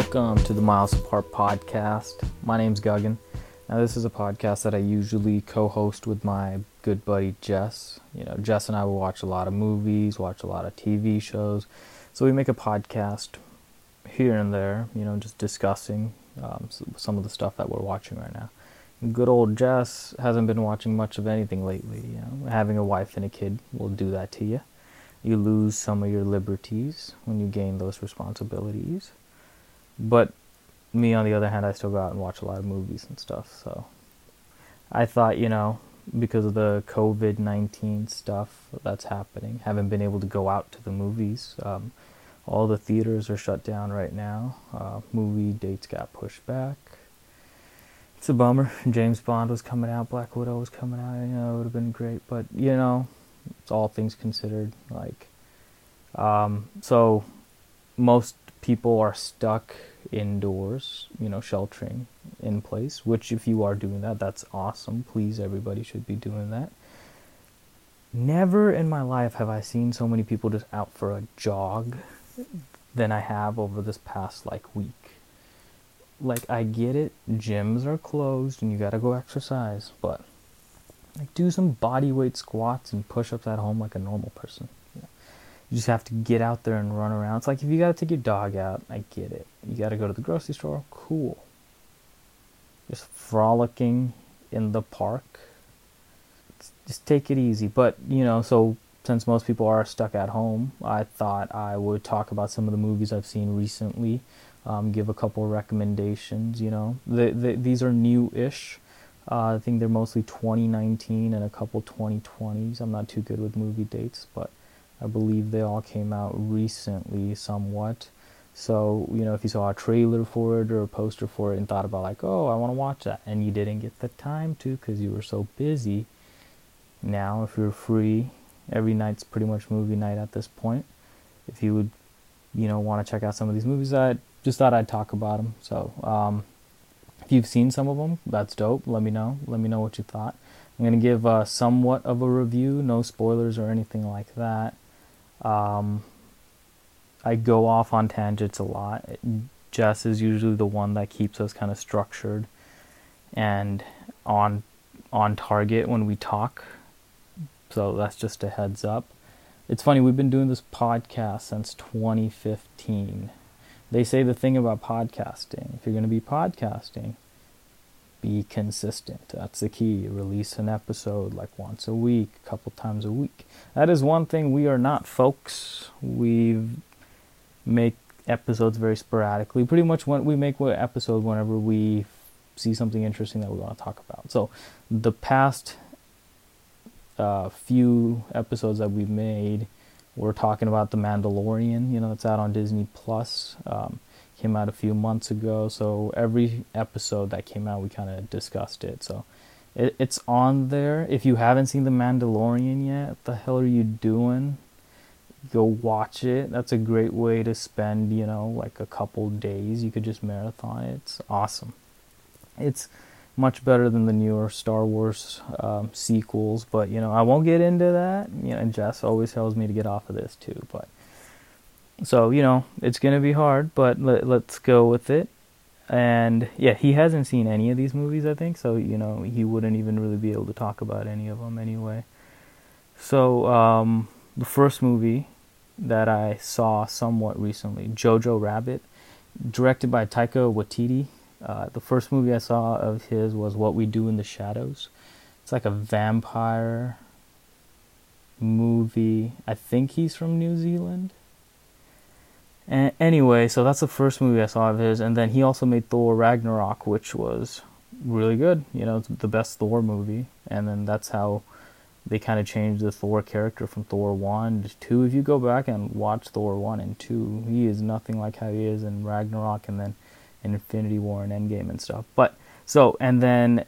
Welcome to the Miles Apart podcast. My name's Guggen. Now, this is a podcast that I usually co host with my good buddy Jess. You know, Jess and I will watch a lot of movies, watch a lot of TV shows. So, we make a podcast here and there, you know, just discussing um, some of the stuff that we're watching right now. Good old Jess hasn't been watching much of anything lately. You know, having a wife and a kid will do that to you. You lose some of your liberties when you gain those responsibilities. But me, on the other hand, I still go out and watch a lot of movies and stuff. So I thought, you know, because of the COVID 19 stuff that's happening, haven't been able to go out to the movies. Um, all the theaters are shut down right now. Uh, movie dates got pushed back. It's a bummer. James Bond was coming out, Black Widow was coming out. You know, it would have been great, but you know, it's all things considered. Like, um, so most people are stuck indoors, you know, sheltering in place, which if you are doing that, that's awesome. Please, everybody should be doing that. Never in my life have I seen so many people just out for a jog than I have over this past like week. Like I get it, gyms are closed and you got to go exercise, but like do some body weight squats and push-ups at home like a normal person. You just have to get out there and run around. It's like if you got to take your dog out, I get it. You got to go to the grocery store, cool. Just frolicking in the park. Just take it easy. But, you know, so since most people are stuck at home, I thought I would talk about some of the movies I've seen recently, um, give a couple recommendations. You know, the, the, these are new ish. Uh, I think they're mostly 2019 and a couple 2020s. I'm not too good with movie dates, but I believe they all came out recently, somewhat. So, you know, if you saw a trailer for it or a poster for it and thought about, like, oh, I want to watch that, and you didn't get the time to because you were so busy, now, if you're free, every night's pretty much movie night at this point. If you would, you know, want to check out some of these movies, I just thought I'd talk about them. So, um, if you've seen some of them, that's dope. Let me know. Let me know what you thought. I'm going to give uh, somewhat of a review, no spoilers or anything like that. Um, I go off on tangents a lot. Jess is usually the one that keeps us kind of structured and on on target when we talk. So that's just a heads up. It's funny, we've been doing this podcast since 2015. They say the thing about podcasting, if you're going to be podcasting, be consistent. That's the key. Release an episode like once a week, a couple times a week. That is one thing we are not, folks. We make episodes very sporadically. Pretty much when we make an episode whenever we see something interesting that we want to talk about. So the past uh, few episodes that we've made, we're talking about the Mandalorian. You know, it's out on Disney Plus. Um, came out a few months ago. So every episode that came out, we kind of discussed it. So it, it's on there. If you haven't seen The Mandalorian yet, the hell are you doing? Go watch it. That's a great way to spend, you know, like a couple days. You could just marathon it. It's awesome. It's much better than the newer Star Wars um, sequels, but you know, I won't get into that. You know, Jess always tells me to get off of this too, but so, you know, it's going to be hard, but let, let's go with it. And yeah, he hasn't seen any of these movies, I think, so, you know, he wouldn't even really be able to talk about any of them anyway. So, um, the first movie that I saw somewhat recently, Jojo Rabbit, directed by Taika Waititi. Uh, the first movie I saw of his was What We Do in the Shadows. It's like a vampire movie. I think he's from New Zealand. And anyway, so that's the first movie I saw of his, and then he also made Thor Ragnarok, which was really good. You know, the best Thor movie, and then that's how they kind of changed the Thor character from Thor one to two. If you go back and watch Thor one and two, he is nothing like how he is in Ragnarok, and then in Infinity War and Endgame and stuff. But so, and then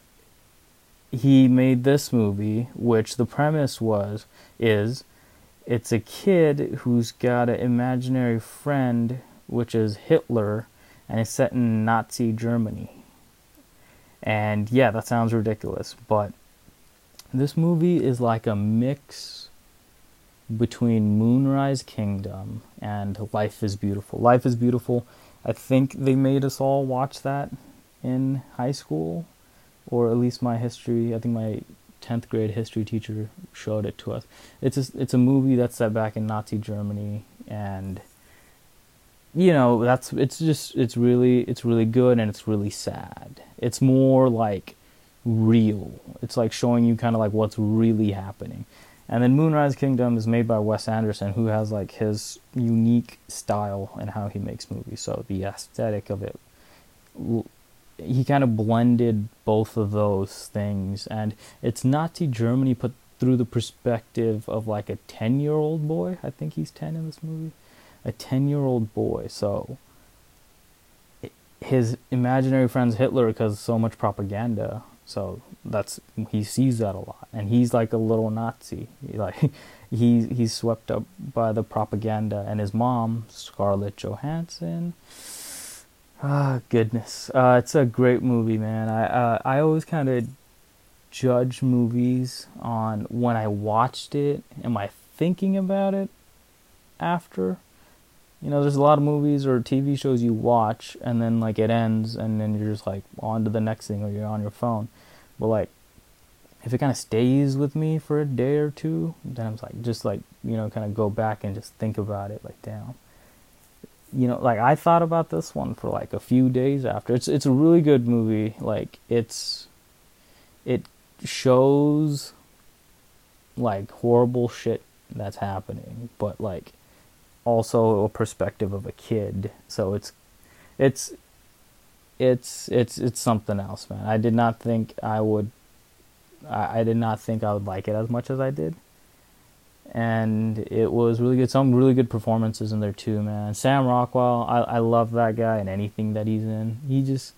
he made this movie, which the premise was is it's a kid who's got an imaginary friend, which is Hitler, and it's set in Nazi Germany. And yeah, that sounds ridiculous, but this movie is like a mix between Moonrise Kingdom and Life is Beautiful. Life is Beautiful I think they made us all watch that in high school, or at least my history. I think my tenth grade history teacher showed it to us. It's a, it's a movie that's set back in Nazi Germany, and you know that's it's just it's really it's really good and it's really sad. It's more like real. It's like showing you kind of like what's really happening. And then Moonrise Kingdom is made by Wes Anderson, who has like his unique style and how he makes movies. So the aesthetic of it, he kind of blended both of those things. And it's Nazi Germany put through the perspective of like a 10 year old boy. I think he's 10 in this movie. A 10 year old boy. So his imaginary friend's Hitler because so much propaganda so that's he sees that a lot, and he's like a little Nazi. Like he he's swept up by the propaganda, and his mom, Scarlett Johansson. Ah, goodness, uh, it's a great movie, man. I uh, I always kind of judge movies on when I watched it. Am I thinking about it after? you know, there's a lot of movies or TV shows you watch and then like it ends and then you're just like on to the next thing or you're on your phone. But like if it kind of stays with me for a day or two, then I'm like just like, you know, kind of go back and just think about it like damn. You know, like I thought about this one for like a few days after. It's it's a really good movie. Like it's it shows like horrible shit that's happening, but like also a perspective of a kid. So it's it's it's it's it's something else, man. I did not think I would I, I did not think I would like it as much as I did. And it was really good. Some really good performances in there too, man. Sam Rockwell, I I love that guy and anything that he's in. He just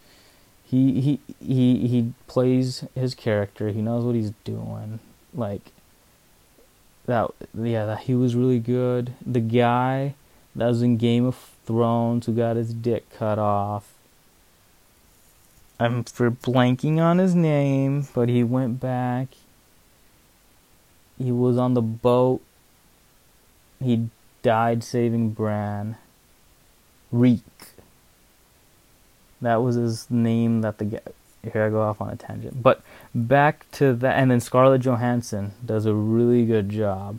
he he he he plays his character. He knows what he's doing. Like that yeah that he was really good the guy that was in game of thrones who got his dick cut off i'm for blanking on his name but he went back he was on the boat he died saving bran reek that was his name that the guy here I go off on a tangent. But back to that, and then Scarlett Johansson does a really good job.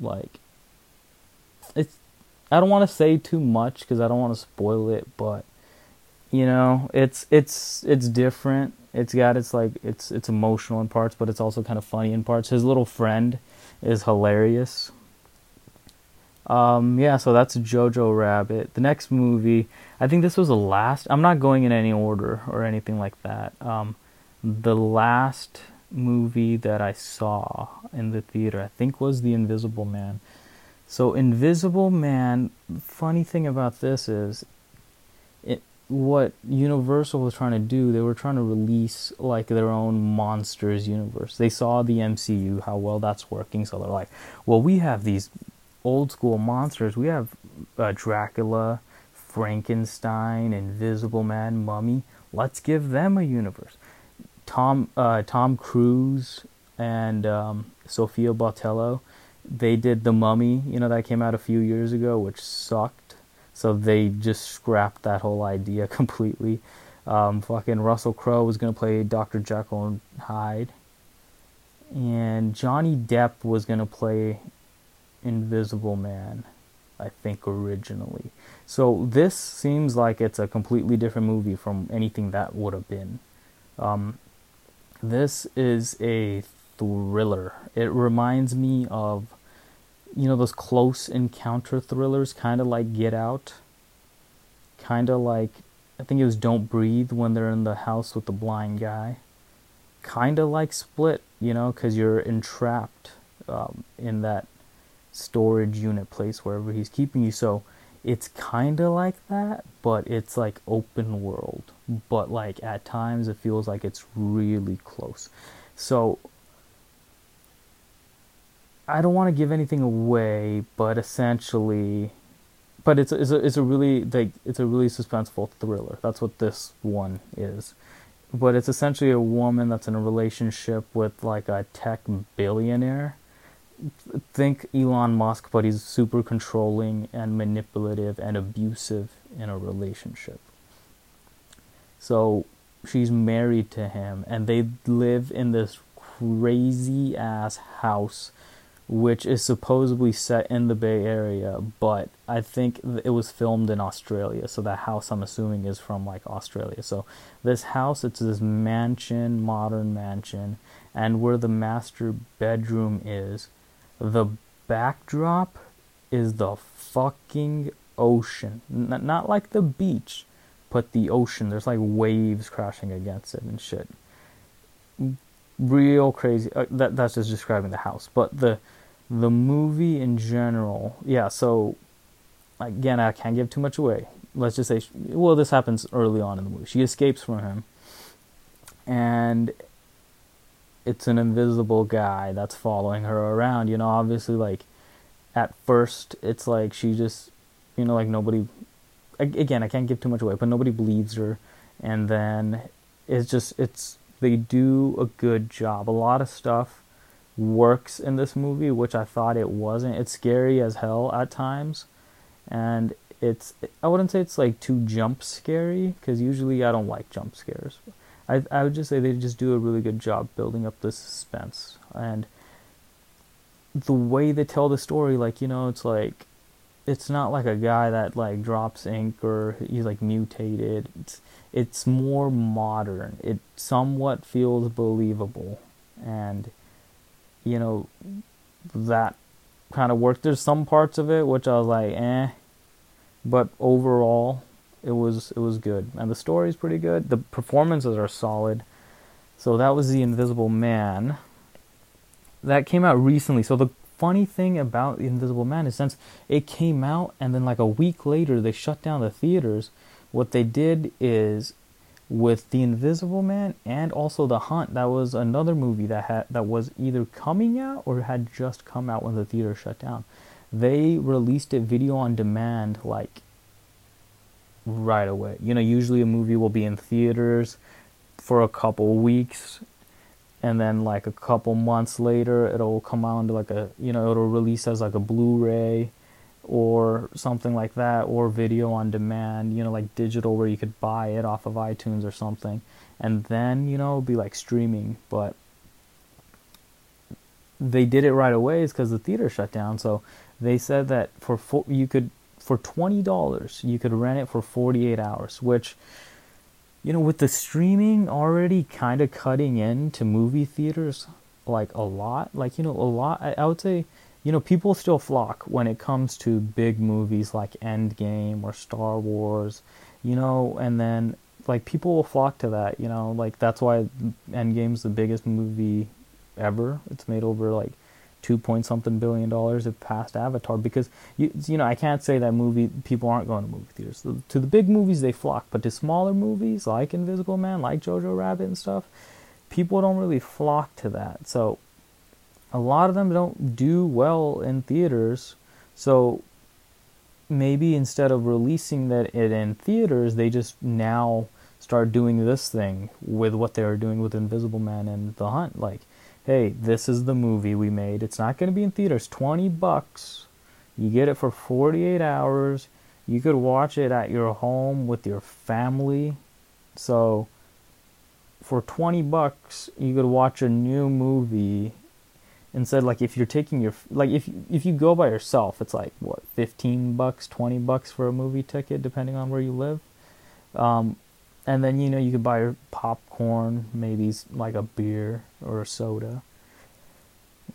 Like, it's, I don't want to say too much because I don't want to spoil it, but you know, it's it's it's different. It's got its like it's it's emotional in parts, but it's also kind of funny in parts. His little friend is hilarious. Um, yeah, so that's Jojo Rabbit. The next movie, I think this was the last. I'm not going in any order or anything like that. Um, the last movie that I saw in the theater, I think, was The Invisible Man. So, Invisible Man. Funny thing about this is, it what Universal was trying to do. They were trying to release like their own monsters universe. They saw the MCU how well that's working, so they're like, well, we have these old school monsters. We have uh, Dracula, Frankenstein, Invisible Man, Mummy. Let's give them a universe. Tom uh, Tom Cruise and um, Sofia Boutella, they did the Mummy. You know that came out a few years ago, which sucked. So they just scrapped that whole idea completely. Um, fucking Russell Crowe was gonna play Dr. Jekyll and Hyde, and Johnny Depp was gonna play Invisible Man, I think originally. So this seems like it's a completely different movie from anything that would have been. Um, this is a thriller. It reminds me of, you know, those close encounter thrillers, kind of like Get Out. Kind of like, I think it was Don't Breathe when they're in the house with the blind guy. Kind of like Split, you know, because you're entrapped um, in that storage unit place wherever he's keeping you. So it's kind of like that, but it's like open world. But like at times it feels like it's really close. So I don't want to give anything away, but essentially, but it's it's a, it's a really like it's a really suspenseful thriller. That's what this one is. But it's essentially a woman that's in a relationship with like a tech billionaire think Elon Musk, but he's super controlling and manipulative and abusive in a relationship. So she's married to him and they live in this crazy ass house which is supposedly set in the Bay Area, but I think it was filmed in Australia. So that house, I'm assuming, is from like Australia. So this house, it's this mansion, modern mansion, and where the master bedroom is, the backdrop is the fucking ocean. N- not like the beach, but the ocean. There's like waves crashing against it and shit. Real crazy. Uh, that that's just describing the house, but the the movie in general, yeah. So again, I can't give too much away. Let's just say, well, this happens early on in the movie. She escapes from him, and it's an invisible guy that's following her around. You know, obviously, like at first, it's like she just, you know, like nobody. Again, I can't give too much away, but nobody believes her, and then it's just it's they do a good job. A lot of stuff works in this movie, which I thought it wasn't. It's scary as hell at times, and it's I wouldn't say it's like too jump scary because usually I don't like jump scares. I I would just say they just do a really good job building up the suspense and the way they tell the story. Like you know, it's like it's not like a guy that like drops ink or he's like mutated. It's it's more modern. It somewhat feels believable and you know, that kind of worked. There's some parts of it which I was like, eh, but overall, it was it was good, and the story is pretty good. The performances are solid. So that was the Invisible Man. That came out recently. So the funny thing about the Invisible Man is since it came out and then like a week later they shut down the theaters, what they did is with The Invisible Man and also The Hunt. That was another movie that had that was either coming out or had just come out when the theater shut down. They released it video on demand like right away. You know, usually a movie will be in theaters for a couple weeks and then like a couple months later it'll come out into like a you know it'll release as like a Blu-ray or something like that, or video on demand, you know, like digital where you could buy it off of iTunes or something, and then you know be like streaming. But they did it right away is because the theater shut down. So they said that for four, you could for twenty dollars you could rent it for forty eight hours, which you know with the streaming already kind of cutting into movie theaters like a lot, like you know a lot. I, I would say you know, people still flock when it comes to big movies like Endgame or Star Wars, you know, and then like people will flock to that, you know, like that's why Endgame's the biggest movie ever. It's made over like two point something billion dollars. It passed Avatar because you you know I can't say that movie people aren't going to movie theaters. To the big movies they flock, but to smaller movies like Invisible Man, like Jojo Rabbit and stuff, people don't really flock to that. So a lot of them don't do well in theaters. So maybe instead of releasing that it in theaters, they just now start doing this thing with what they are doing with Invisible Man and The Hunt. Like, hey, this is the movie we made. It's not going to be in theaters. 20 bucks. You get it for 48 hours. You could watch it at your home with your family. So for 20 bucks, you could watch a new movie instead like if you're taking your like if if you go by yourself it's like what 15 bucks 20 bucks for a movie ticket depending on where you live. Um, and then you know you could buy popcorn maybe like a beer or a soda.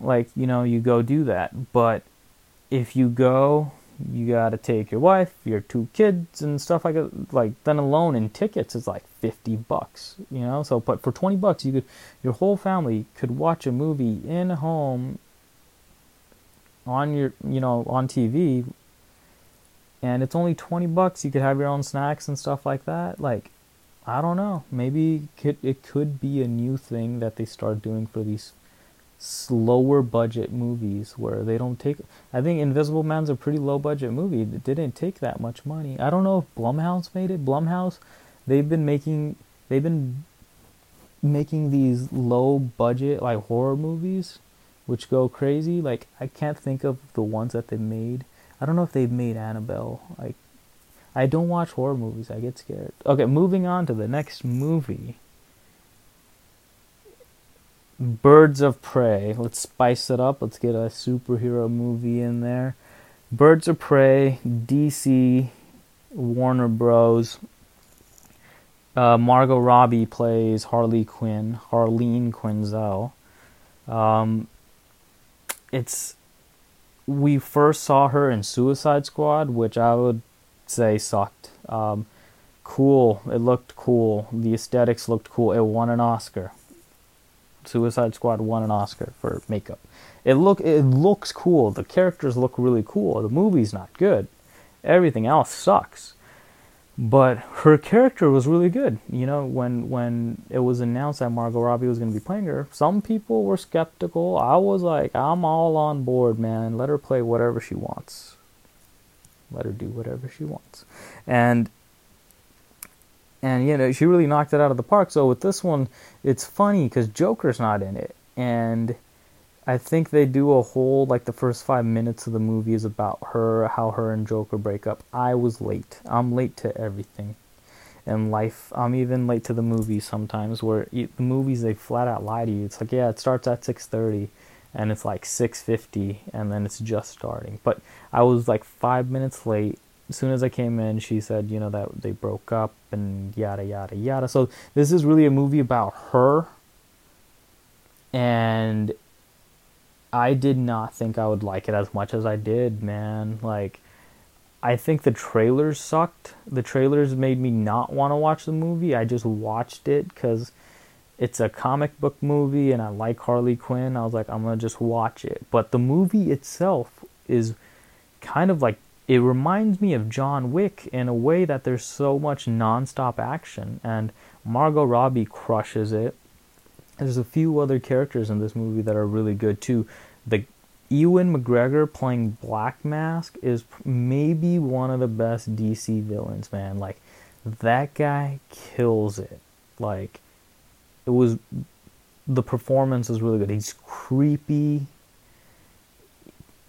Like you know you go do that. But if you go you gotta take your wife, your two kids, and stuff like that. Like then alone in tickets is like fifty bucks, you know. So, but for twenty bucks, you could your whole family could watch a movie in home on your, you know, on TV, and it's only twenty bucks. You could have your own snacks and stuff like that. Like, I don't know. Maybe it could, it could be a new thing that they start doing for these slower budget movies where they don't take I think Invisible Man's a pretty low budget movie. It didn't take that much money. I don't know if Blumhouse made it. Blumhouse they've been making they've been making these low budget like horror movies which go crazy. Like I can't think of the ones that they made. I don't know if they've made Annabelle. Like I don't watch horror movies. I get scared. Okay, moving on to the next movie. Birds of Prey. Let's spice it up. Let's get a superhero movie in there. Birds of Prey, DC, Warner Bros. Uh, Margot Robbie plays Harley Quinn, Harleen Quinzel. Um, it's we first saw her in Suicide Squad, which I would say sucked. Um, cool, it looked cool. The aesthetics looked cool. It won an Oscar. Suicide Squad won an Oscar for makeup. It look it looks cool. The characters look really cool. The movie's not good. Everything else sucks but her character was really good. You know, when when it was announced that Margot Robbie was going to be playing her, some people were skeptical. I was like, I'm all on board, man. Let her play whatever she wants. Let her do whatever she wants, and and you know she really knocked it out of the park. So with this one, it's funny because Joker's not in it, and I think they do a whole like the first five minutes of the movie is about her, how her and Joker break up. I was late. I'm late to everything in life. I'm even late to the movies sometimes. Where the movies they flat out lie to you. It's like yeah, it starts at six thirty, and it's like six fifty, and then it's just starting. But I was like five minutes late. As soon as I came in, she said, you know, that they broke up and yada yada yada. So this is really a movie about her and I did not think I would like it as much as I did, man. Like, I think the trailers sucked. The trailers made me not want to watch the movie. I just watched it because it's a comic book movie and I like Harley Quinn. I was like, I'm going to just watch it. But the movie itself is kind of like, it reminds me of John Wick in a way that there's so much nonstop action. And Margot Robbie crushes it. There's a few other characters in this movie that are really good too. The Ewan McGregor playing Black Mask is maybe one of the best DC villains, man. Like that guy kills it. Like it was the performance is really good. He's creepy,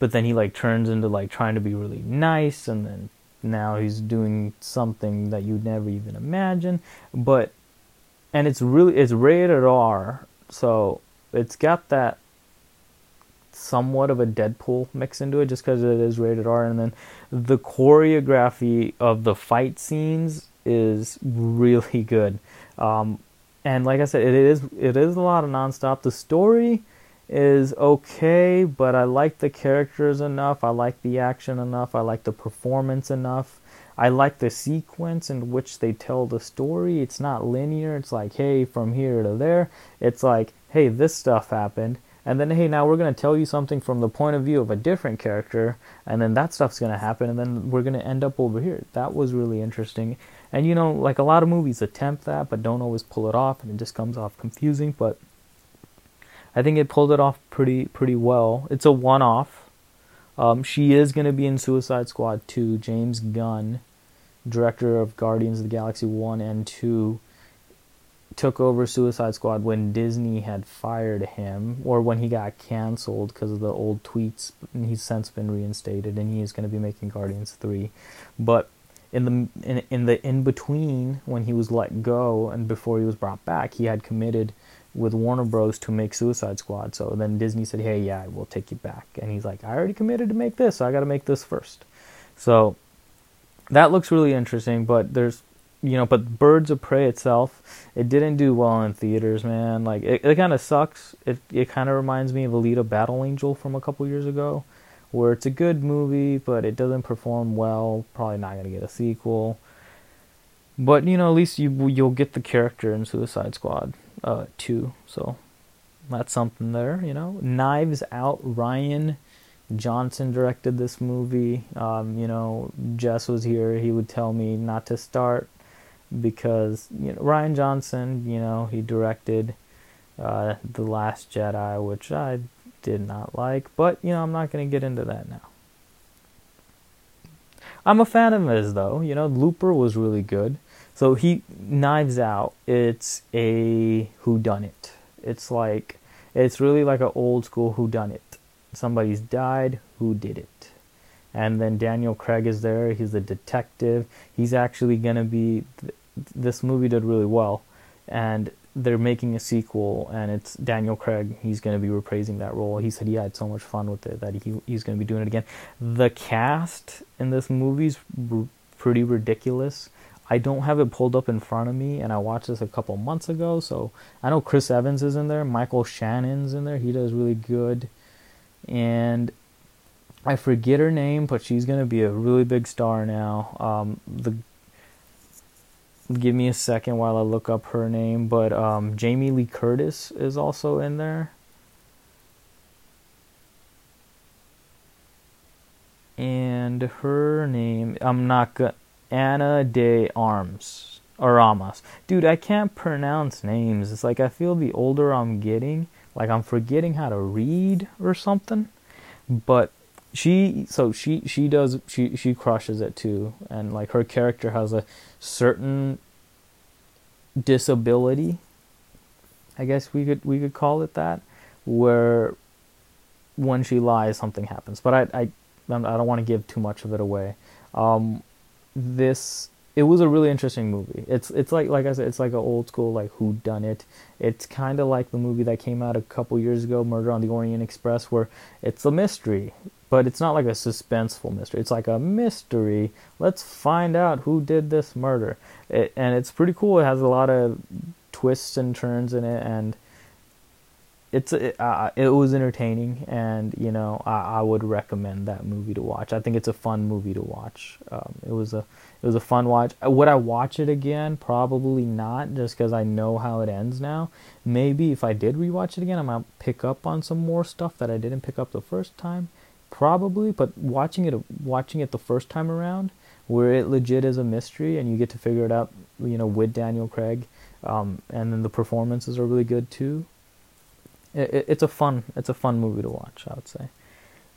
but then he like turns into like trying to be really nice and then now he's doing something that you'd never even imagine. But and it's really it's rated R, so it's got that somewhat of a Deadpool mix into it, just because it is rated R. And then the choreography of the fight scenes is really good. Um, and like I said, it is it is a lot of nonstop. The story is okay, but I like the characters enough. I like the action enough. I like the performance enough. I like the sequence in which they tell the story. It's not linear. It's like, hey, from here to there. It's like, hey, this stuff happened. And then, hey, now we're going to tell you something from the point of view of a different character. And then that stuff's going to happen. And then we're going to end up over here. That was really interesting. And, you know, like a lot of movies attempt that, but don't always pull it off. And it just comes off confusing. But I think it pulled it off pretty, pretty well. It's a one off um, she is going to be in Suicide Squad 2. James Gunn, director of Guardians of the Galaxy 1 and 2, took over Suicide Squad when Disney had fired him, or when he got canceled because of the old tweets. And he's since been reinstated, and he is going to be making Guardians 3. But in the in, in the in between, when he was let go and before he was brought back, he had committed with Warner Bros. to make Suicide Squad. So then Disney said, "Hey, yeah, we'll take you back." And he's like, "I already committed to make this, so I got to make this first. So that looks really interesting, but there's you know, but Birds of Prey itself, it didn't do well in theaters, man. Like it, it kind of sucks. It it kind of reminds me of Alita Battle Angel from a couple years ago, where it's a good movie, but it doesn't perform well. Probably not gonna get a sequel. But you know, at least you you'll get the character in Suicide Squad uh, too. So that's something there, you know. Knives Out, Rian Johnson directed this movie. Um, you know, Jess was here. He would tell me not to start because you know Rian Johnson. You know, he directed uh, the Last Jedi, which I did not like. But you know, I'm not going to get into that now. I'm a fan of his though. You know, Looper was really good. So he knives out. It's a who done it. It's like it's really like an old school who done it. Somebody's died. Who did it? and then Daniel Craig is there. He's the detective. He's actually gonna be. This movie did really well, and they're making a sequel, and it's Daniel Craig. He's gonna be reprising that role. He said he had so much fun with it that he he's gonna be doing it again. The cast in this movie's r- pretty ridiculous. I don't have it pulled up in front of me, and I watched this a couple months ago. So I know Chris Evans is in there, Michael Shannon's in there. He does really good, and I forget her name, but she's gonna be a really big star now. Um, the give me a second while I look up her name, but um, Jamie Lee Curtis is also in there. And her name, I'm not gonna, Ana de Armas, or Amas. Dude, I can't pronounce names. It's like I feel the older I'm getting, like I'm forgetting how to read or something. But she so she she does she she crushes it too and like her character has a certain disability i guess we could we could call it that where when she lies something happens but i i i don't want to give too much of it away um this it was a really interesting movie. It's it's like like I said, it's like an old school like Who Done It. It's kind of like the movie that came out a couple years ago, Murder on the Orient Express, where it's a mystery but it's not like a suspenseful mystery. It's like a mystery. Let's find out who did this murder. It, and it's pretty cool. It has a lot of twists and turns in it, and it's it, uh, it was entertaining. And you know, I, I, would recommend that movie to watch. I think it's a fun movie to watch. Um, it was a it was a fun watch. Would I watch it again? Probably not, just because I know how it ends now. Maybe if I did rewatch it again, I might pick up on some more stuff that I didn't pick up the first time probably but watching it watching it the first time around where it legit is a mystery and you get to figure it out you know with daniel craig um, and then the performances are really good too it, it, it's a fun it's a fun movie to watch i would say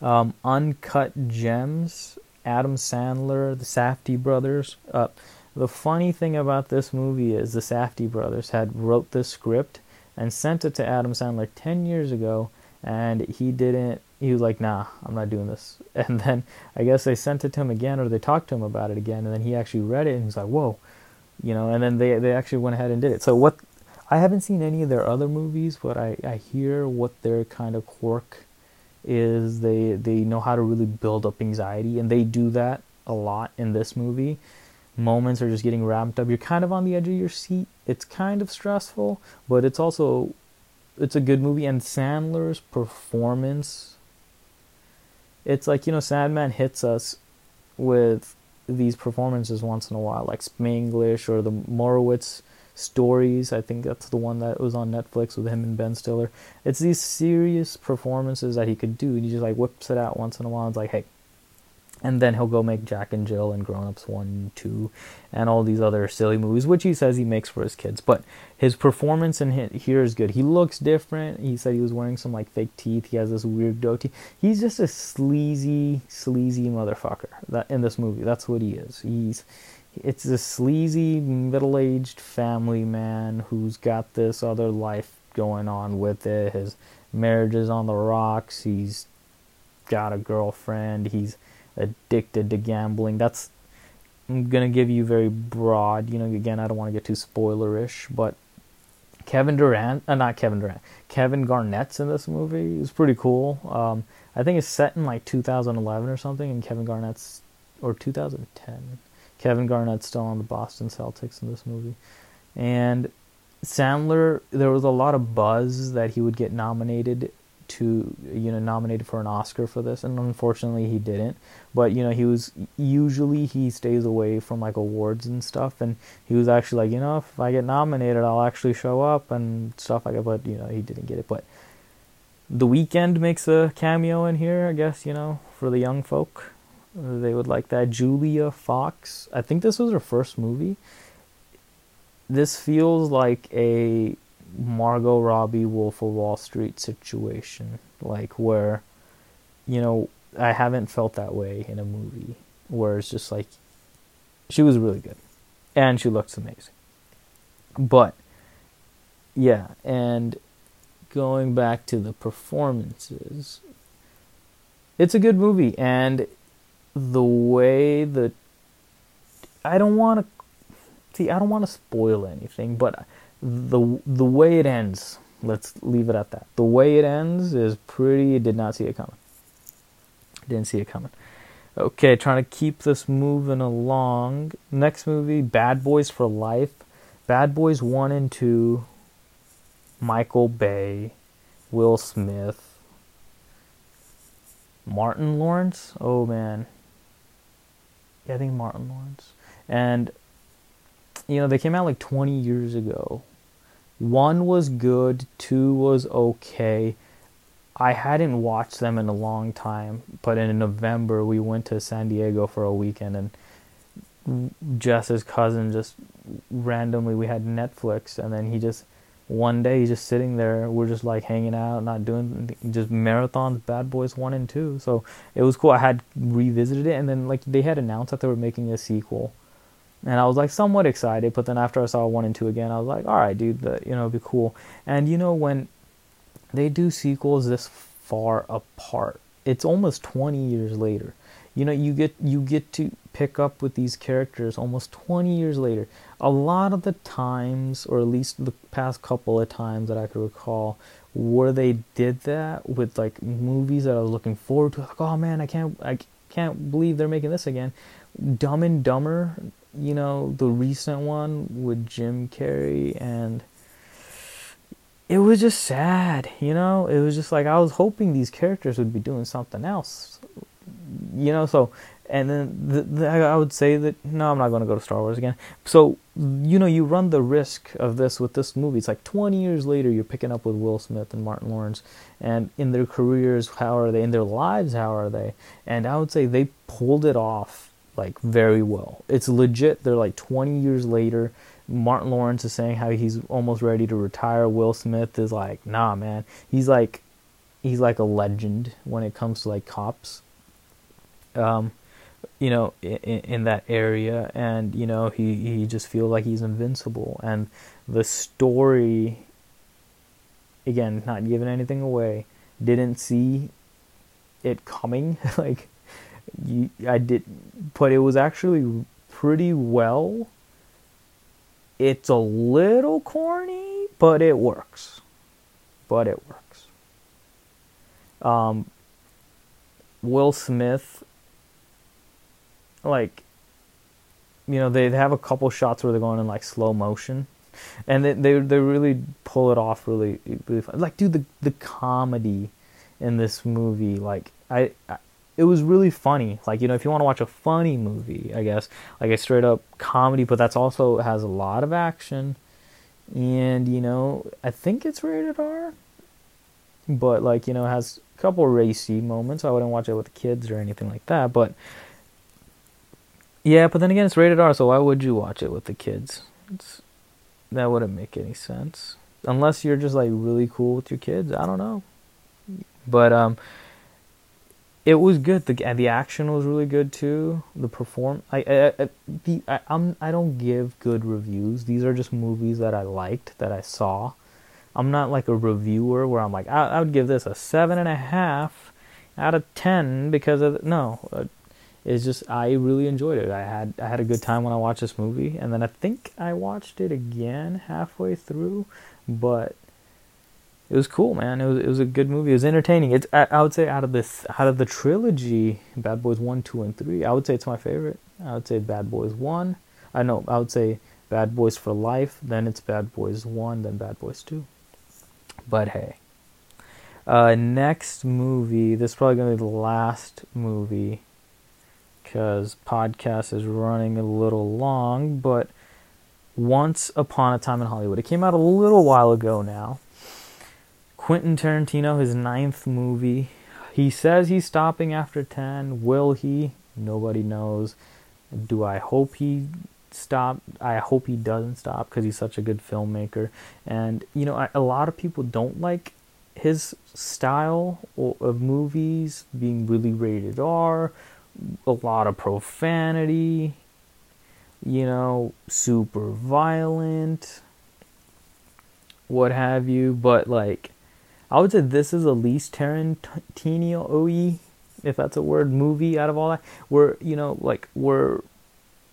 um, uncut gems adam sandler the safdie brothers uh, the funny thing about this movie is the safdie brothers had wrote this script and sent it to adam sandler 10 years ago and he didn't he was like, nah, I'm not doing this. And then I guess they sent it to him again or they talked to him about it again. And then he actually read it and he's like, whoa, you know, and then they, they actually went ahead and did it. So what, I haven't seen any of their other movies, but I, I hear what their kind of quirk is. They, they know how to really build up anxiety and they do that a lot in this movie. Moments are just getting ramped up. You're kind of on the edge of your seat. It's kind of stressful, but it's also it's a good movie and Sandler's performance it's like you know Sandman hits us with these performances once in a while, like Spanglish or the Meyerowitz stories. I think that's the one that was on Netflix with him and Ben Stiller. It's these serious performances that he could do, and he just like whips it out once in a while. It's like, hey, and then he'll go make Jack and Jill and Grown Ups 1 2 and all these other silly movies, which he says he makes for his kids. But his performance in here is good. He looks different. He said he was wearing some like fake teeth. He has this weird goatee. He's just a sleazy, sleazy motherfucker that in this movie. That's what he is. He's it's this sleazy middle-aged family man who's got this other life going on with it. His marriage is on the rocks. He's got a girlfriend. He's addicted to gambling. That's I'm gonna give you very broad. You know, again, I don't want to get too spoilerish, but Kevin Durant, uh, not Kevin Durant, Kevin Garnett's in this movie. It's pretty cool. Um, I think it's set in like 2011 or something, and Kevin Garnett's or 2010. Kevin Garnett's still on the Boston Celtics in this movie, and Sandler. There was a lot of buzz that he would get nominated to you know nominated for an Oscar for this, and unfortunately he didn't. But you know he was usually he stays away from like awards and stuff, and he was actually like you know if I get nominated I'll actually show up and stuff like that. But you know he didn't get it. But The Weeknd makes a cameo in here, I guess you know for the young folk, they would like that. Julia Fox, I think this was her first movie. This feels like a Margot Robbie Wolf of Wall Street situation, like where, you know, I haven't felt that way in a movie where it's just like she was really good and she looks amazing. But yeah, and going back to the performances, it's a good movie and the way the I don't want to see I don't want to spoil anything, but the the way it ends, let's leave it at that. The way it ends is pretty did not see it coming. Didn't see it coming. Okay, trying to keep this moving along. Next movie, Bad Boys for Life. Bad Boys 1 and 2. Michael Bay, Will Smith, Martin Lawrence. Oh man. Yeah, I think Martin Lawrence. And you know, they came out like 20 years ago. One was good, two was okay. I hadn't watched them in a long time, but in November we went to San Diego for a weekend and Jess's cousin just randomly we had Netflix and then he just one day just sitting there we're just like hanging out not doing just marathons bad boys 1 and 2 so it was cool i had revisited it and then like they had announced that they were making a sequel. And i was like somewhat excited but then after i saw 1 and 2 again i was like all right dude the, you know it'd be cool. And you know when they do sequels this far apart it's almost 20 years later you know you get you get to pick up with these characters almost 20 years later. A lot of the times or at least the past couple of times that i could recall where they did that with like movies that i was looking forward to like oh man i can't i can't believe they're making this again. Dumb and dumber you know the recent one with jim carrey and it was just sad you know? It was just like i was hoping these characters would be doing something else you know so and then the, the, I would say that no, I'm not going to go to Star Wars again. So you know, you run the risk of this with this movie. It's like 20 years later, you're picking up with Will Smith and Martin Lawrence, and in their careers, how are they? In their lives, how are they? And I would say they pulled it off like very well. It's legit. They're like 20 years later. Martin Lawrence is saying how he's almost ready to retire. Will Smith is like, nah, man. He's like, he's like a legend when it comes to like cops. Um, you know, in, in, that area, and you know, he he just feels like he's invincible. And the story, again, not giving anything away, didn't see it coming. like, you, I did, but it was actually pretty well. It's a little corny, but it works. But it works. Um, Will Smith like you know they have a couple shots where they're going in like slow motion. And they they, they really pull it off really really fun. like dude the the comedy in this movie like I, I it was really funny. Like you know if you want to watch a funny movie i guess like a straight up comedy but that's also has a lot of action. And you know i think it's rated r but like you know has a couple racy moments. I wouldn't watch it with the kids or anything like that but yeah, but then again, it's rated R, so why would you watch it with the kids? It's, that wouldn't make any sense unless you're just like really cool with your kids. I don't know, but um, it was good. the The action was really good too. The perform, I, I, I the I, I'm I don't give good reviews. These are just movies that I liked that I saw. I'm not like a reviewer where I'm like I, I would give this a seven and a half out of ten because of no. It's just I really enjoyed it. I had I had a good time when I watched this movie, and then I think I watched it again halfway through, but it was cool, man. It was it was a good movie. It was entertaining. It's I, I would say out of this out of the trilogy, Bad Boys One, Two, and Three, I would say it's my favorite. I would say Bad Boys One. I know I would say Bad Boys for Life. Then it's Bad Boys One. Then Bad Boys Two. But hey. Uh, next movie. This is probably gonna be the last movie because podcast is running a little long, but Once Upon a Time in Hollywood. It came out a little while ago now. Quentin Tarantino, his ninth movie. He says he's stopping after 10. Will he? Nobody knows. Do I hope he stop? I hope he doesn't stop because he's such a good filmmaker. And, you know, I, a lot of people don't like his style of movies being really rated R a lot of profanity, you know, super violent, what have you. But like, I would say this is the least Tarantino OE, if that's a word, movie out of all that, where you know, like where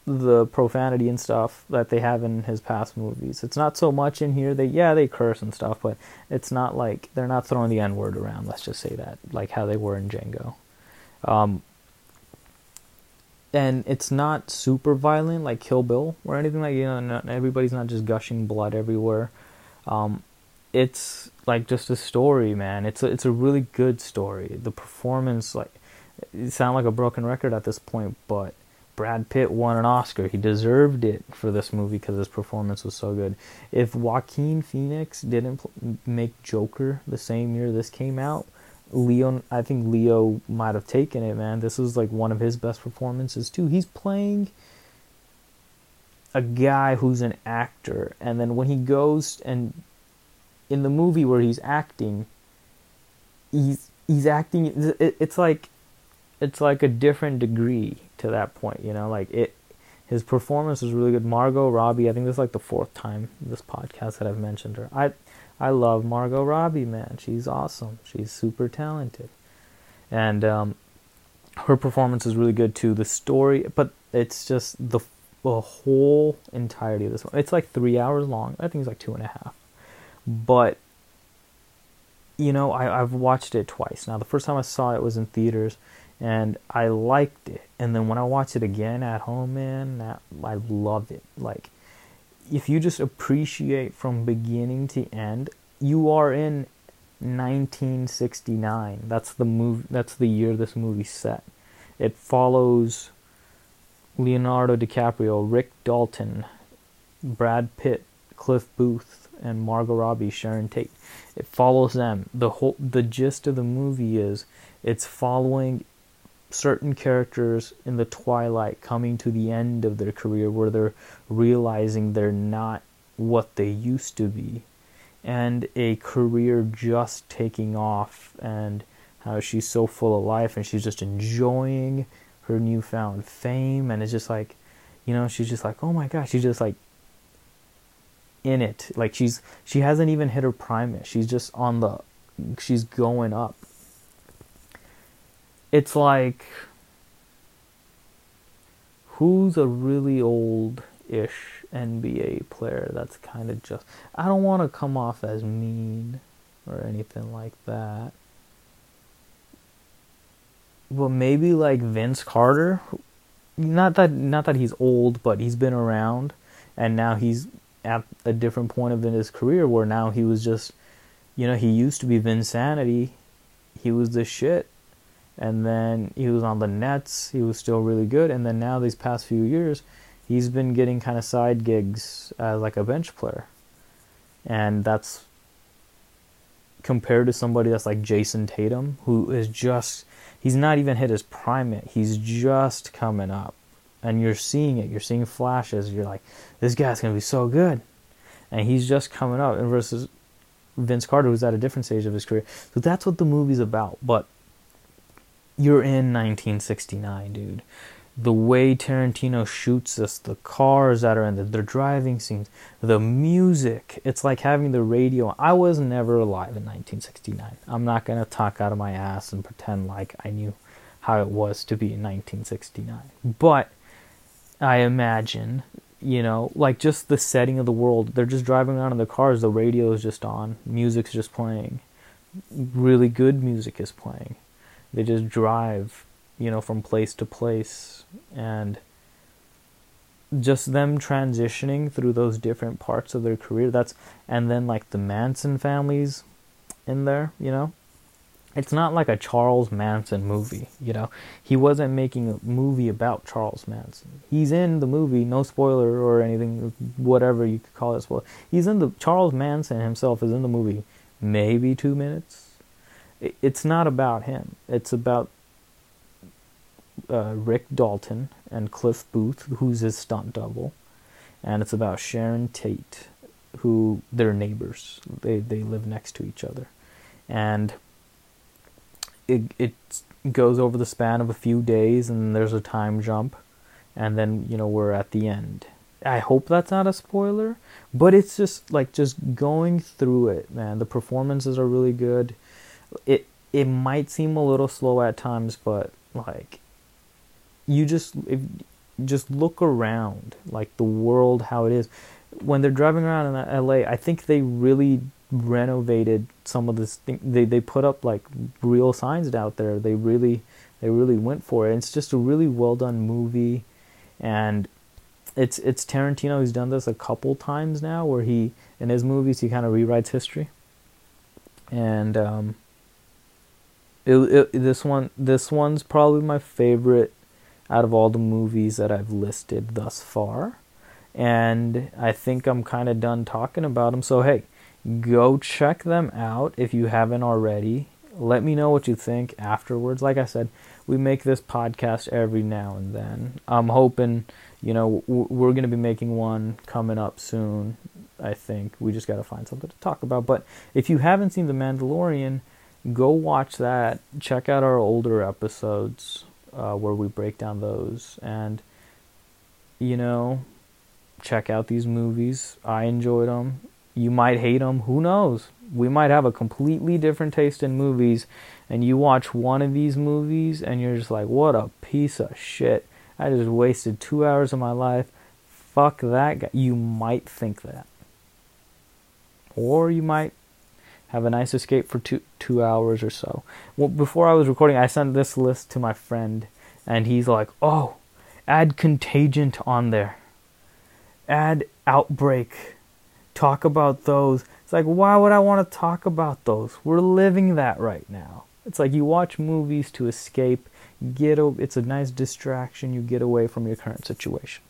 the profanity and stuff that they have in his past movies. It's not so much in here. They yeah they curse and stuff, but it's not like they're not throwing the N word around. Let's just say that, like how they were in Django. Um, and it's not super violent like Kill Bill or anything like you know. Not, everybody's not just gushing blood everywhere. Um, it's like just a story, man. It's a it's a really good story. The performance, like, it sound like a broken record at this point, but Brad Pitt won an Oscar. He deserved it for this movie because his performance was so good. If Joaquin Phoenix didn't pl- make Joker the same year this came out, Leo, I think Leo might have taken it, man. This was like one of his best performances too. He's playing a guy who's an actor, and then when he goes and in the movie where he's acting, he's he's acting. It's like it's like a different degree to that point, you know. Like it, his performance was really good. Margot Robbie, I think this is like the fourth time this podcast that I've mentioned her. I I love Margot Robbie, man. She's awesome. She's super talented, and um, her performance is really good too. The story, but it's just the the whole entirety of this one. It's like three hours long. I think it's like two and a half, but you know, I, I've watched it twice now. The first time I saw it was in theaters, and I liked it. And then when I watch it again at home, man, I love it. Like if you just appreciate from beginning to end, you are in 1969. That's the move. That's the year this movie set. It follows Leonardo DiCaprio, Rick Dalton, Brad Pitt, Cliff Booth, and Margot Robbie, Sharon Tate. It follows them. The whole the gist of the movie is it's following certain characters in the twilight coming to the end of their career where they're realizing they're not what they used to be. And a career just taking off and how she's so full of life and she's just enjoying her newfound fame. And it's just like you know she's just like oh my gosh she's just like in it. Like she's she hasn't even hit her prime yet. She's just on the she's going up it's like who's a really old ish NBA player that's kind of just I don't want to come off as mean or anything like that. But maybe like Vince Carter, not that not that he's old, but he's been around and now he's at a different point of in his career where now he was just you know, he used to be Vinsanity. He was the shit and then he was on the Nets. He was still really good, and then now these past few years, he's been getting kind of side gigs as like a bench player, and that's compared to somebody that's like Jayson Tatum, who is just he's not even hit his prime yet. He's just coming up, and you're seeing it. You're seeing flashes. You're like, this guy's gonna be so good, and he's just coming up. And versus Vince Carter, who's at a different stage of his career. So that's what the movie's about. But you're in 1969, dude. The way Tarantino shoots us, the cars that are in the, the driving scenes, the music. It's like having the radio. I was never alive in 1969. I'm not going to talk out of my ass and pretend like I knew how it was to be in 1969. But I imagine, you know, like just the setting of the world. They're just driving around in the cars, the radio is just on, music's just playing. Really good music is playing they just drive, you know, from place to place and just them transitioning through those different parts of their career. That's and then like the Manson families in there, you know. It's not like a Charles Manson movie, you know. He wasn't making a movie about Charles Manson. He's in the movie, no spoiler or anything, whatever you could call it spoiler. He's in the Charles Manson himself is in the movie, maybe two minutes, it's not about him. It's about uh, Rick Dalton and Cliff Booth, who's his stunt double, and it's about Sharon Tate, who they're neighbors. They they live next to each other, and it it goes over the span of a few days, and there's a time jump, and then you know we're at the end. I hope that's not a spoiler, but it's just like just going through it, man. The performances are really good it it might seem a little slow at times, but like you just if just look around like the world how it is. When they're driving around in LA I think they really renovated some of this thing they they put up like real signs out there. They really they really went for it. It's just a really well done movie and it's it's Tarantino. Who's done this a couple times now where he in his movies he kind of rewrites history. And um it, it, this one this one's probably my favorite out of all the movies that I've listed thus far. And I think I'm kind of done talking about them. So, hey, go check them out if you haven't already. Let me know what you think afterwards. Like I said, we make this podcast every now and then. I'm hoping, you know, we're going to be making one coming up soon. I think we just got to find something to talk about. But if you haven't seen The Mandalorian, go watch that. Check out our older episodes uh, where we break down those. And you know check out these movies. I enjoyed them you might hate them who knows? We might have a completely different taste in movies and you watch one of these movies and you're just like what a piece of shit. I just wasted two hours of my life. Fuck that guy. You might think that. Or you might have a nice escape for two two hours or so. Well, before I was recording, I sent this list to my friend, and he's like, "Oh, add Contagion on there, add Outbreak, talk about those." It's like, why would I want to talk about those? We're living that right now. It's like you watch movies to escape, get a, it's a nice distraction. You get away from your current situation.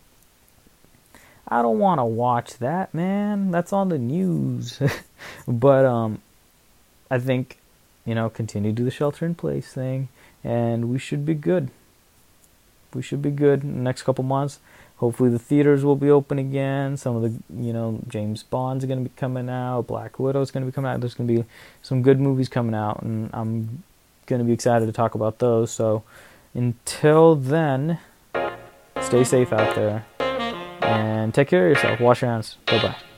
I don't want to watch that, man. That's on the news. but um I think, you know, continue to do the shelter in place thing, and we should be good. We should be good in the next couple months. Hopefully, the theaters will be open again. Some of the, you know, James Bond's going to be coming out. Black Widow's going to be coming out. There's going to be some good movies coming out, and I'm going to be excited to talk about those. So, until then, stay safe out there and take care of yourself. Wash your hands. Bye bye.